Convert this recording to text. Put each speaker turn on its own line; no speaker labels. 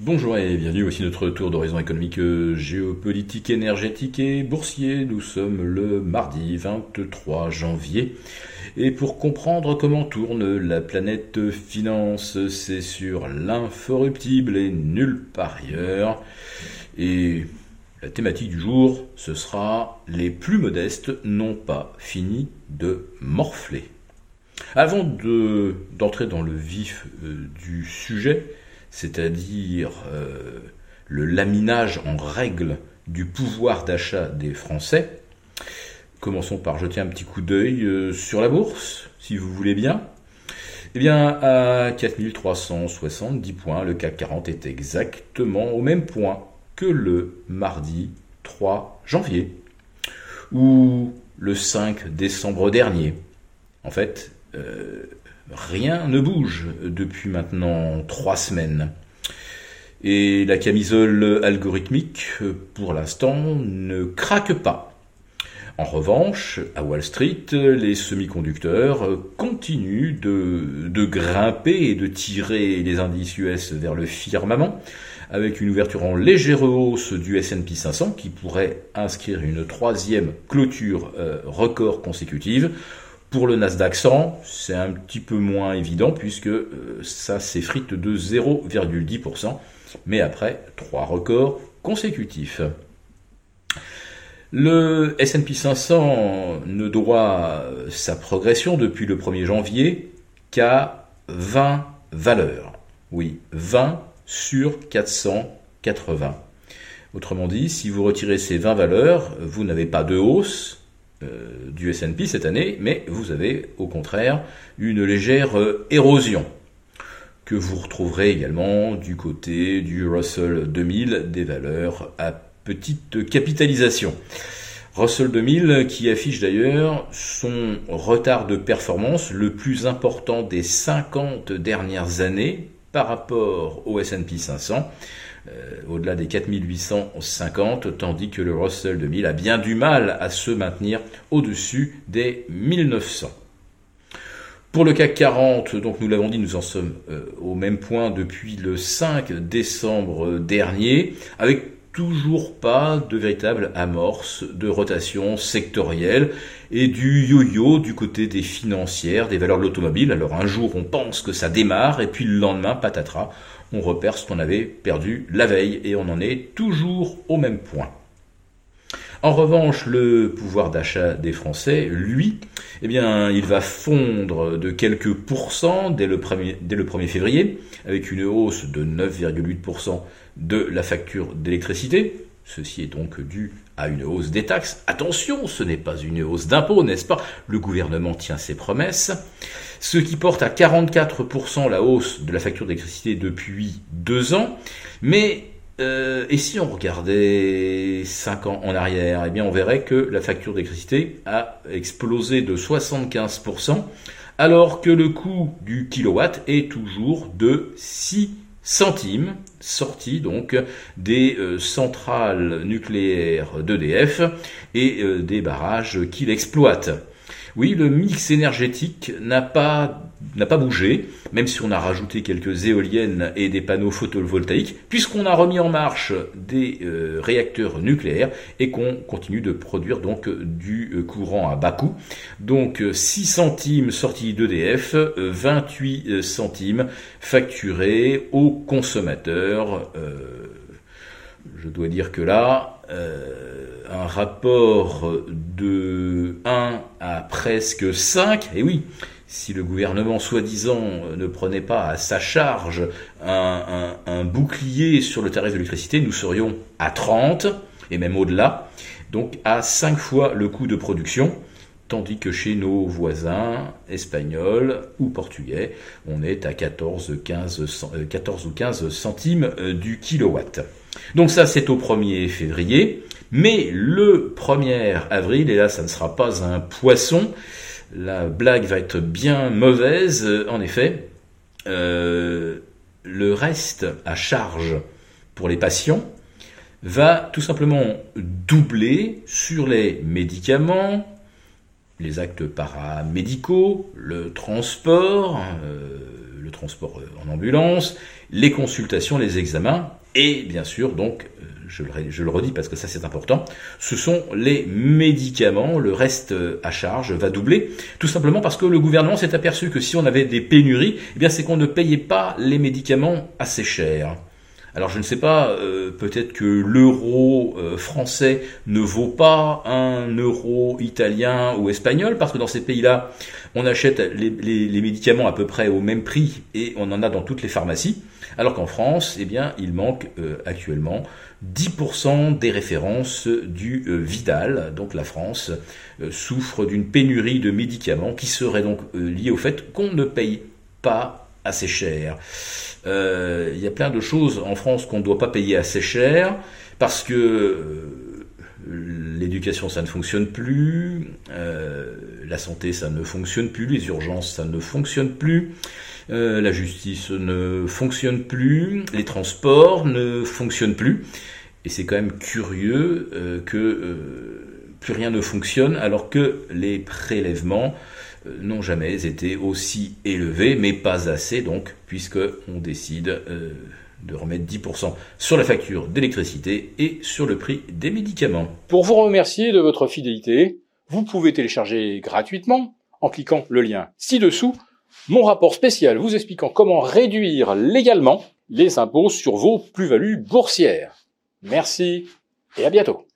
Bonjour et bienvenue aussi notre tour d'horizon économique, géopolitique, énergétique et boursier. Nous sommes le mardi 23 janvier. Et pour comprendre comment tourne la planète finance, c'est sur l'inforruptible et nulle part ailleurs. Et la thématique du jour, ce sera les plus modestes n'ont pas fini de morfler. Avant d'entrer dans le vif euh, du sujet, c'est-à-dire euh, le laminage en règle du pouvoir d'achat des Français. Commençons par jeter un petit coup d'œil euh, sur la bourse, si vous voulez bien. Eh bien, à 4370 points, le CAC 40 est exactement au même point que le mardi 3 janvier, ou le 5 décembre dernier. En fait, euh, rien ne bouge depuis maintenant trois semaines. Et la camisole algorithmique, pour l'instant, ne craque pas. En revanche, à Wall Street, les semi-conducteurs continuent de, grimper et de tirer les indices US vers le firmament, avec une ouverture en légère hausse du S&P 500 qui pourrait inscrire une troisième clôture euh, record consécutive. Pour le Nasdaq 100, c'est un petit peu moins évident puisque euh, ça s'effrite de 0,10%, mais après trois records consécutifs. Le S&P 500 ne doit sa progression depuis le 1er janvier qu'à 20 valeurs. Oui, 20 sur 480. Autrement dit, si vous retirez ces 20 valeurs, vous n'avez pas de hausse, euh, du S&P cette année, mais vous avez au contraire une légère euh, érosion que vous retrouverez également du côté du Russell 2000 des valeurs à petite capitalisation. Russell 2000 qui affiche d'ailleurs son retard de performance le plus important des 50 dernières années par rapport au S&P 500 euh, au-delà des 4850, tandis que le Russell 2000 a bien du mal à se maintenir au-dessus des 1900. Pour le CAC 40, donc nous l'avons dit, nous en sommes euh, au même point depuis le 5 décembre dernier, avec toujours pas de véritable amorce de rotation sectorielle et du yo-yo du côté des financières, des valeurs de l'automobile. Alors un jour on pense que ça démarre et puis le lendemain, patatras, on repère ce qu'on avait perdu la veille et on en est toujours au même point. En revanche, le pouvoir d'achat des Français, lui, eh bien, il va fondre de quelques pourcents dès le 1er, dès le 1er février, avec une hausse de 9,8% de la facture d'électricité. Ceci est donc dû à une hausse des taxes. Attention, ce n'est pas une hausse d'impôts, n'est-ce pas? Le gouvernement tient ses promesses ce qui porte à 44% la hausse de la facture d'électricité depuis deux ans. Mais euh, et si on regardait 5 ans en arrière, eh bien on verrait que la facture d'électricité a explosé de 75%, alors que le coût du kilowatt est toujours de 6 centimes, sorti donc des euh, centrales nucléaires d'EDF et euh, des barrages qu'il exploite. Oui, le mix énergétique n'a pas n'a pas bougé, même si on a rajouté quelques éoliennes et des panneaux photovoltaïques, puisqu'on a remis en marche des euh, réacteurs nucléaires et qu'on continue de produire donc du euh, courant à bas coût. Donc 6 centimes sortis d'EDF, 28 centimes facturés aux consommateurs. Euh, je dois dire que là, un rapport de 1 à presque 5, et oui, si le gouvernement soi-disant ne prenait pas à sa charge un, bouclier sur le tarif de l'électricité, nous serions à 30, et même au-delà, donc à 5 fois le coût de production, tandis que chez nos voisins espagnols ou portugais, on est à 14, 15, 14 ou 15 centimes euh, du kilowatt. Donc ça c'est au 1er février. Mais le 1er avril, et là ça ne sera pas un poisson, la blague va être bien mauvaise, en effet, euh, le reste à charge pour les patients va tout simplement doubler sur les médicaments, les actes paramédicaux, le transport, euh, le transport en ambulance, les consultations, les examens, et bien sûr, donc, je le, redis parce que ça c'est important, ce sont les médicaments, le reste à charge va doubler, tout simplement parce que le gouvernement s'est aperçu que si on avait des pénuries, eh bien c'est qu'on ne payait pas les médicaments assez chers. Alors je ne sais pas, euh, peut-être que l'euro euh, français ne vaut pas un euro italien ou espagnol, parce que dans ces pays-là, on achète les, médicaments à peu près au même prix et on en a dans toutes les pharmacies, alors qu'en France, eh bien, il manque euh, actuellement 10% des références du Vidal. Donc la France souffre d'une pénurie de médicaments qui serait donc liée au fait qu'on ne paye pas assez cher. Euh, il y a plein de choses en France qu'on ne doit pas payer assez cher parce que euh, l'éducation ça ne fonctionne plus, euh, la santé ça ne fonctionne plus, les urgences ça ne fonctionne plus, la justice ne fonctionne plus, les transports ne fonctionnent plus. Et c'est quand même curieux que plus rien ne fonctionne alors que les prélèvements euh, n'ont jamais été aussi élevés, mais pas assez donc, puisque on décide euh, de remettre 10% sur la facture d'électricité et sur le prix des médicaments.
Pour vous remercier de votre fidélité, vous pouvez télécharger gratuitement, en cliquant le lien ci-dessous, mon rapport spécial vous expliquant comment réduire légalement les impôts sur vos plus-values boursières. Merci et à bientôt.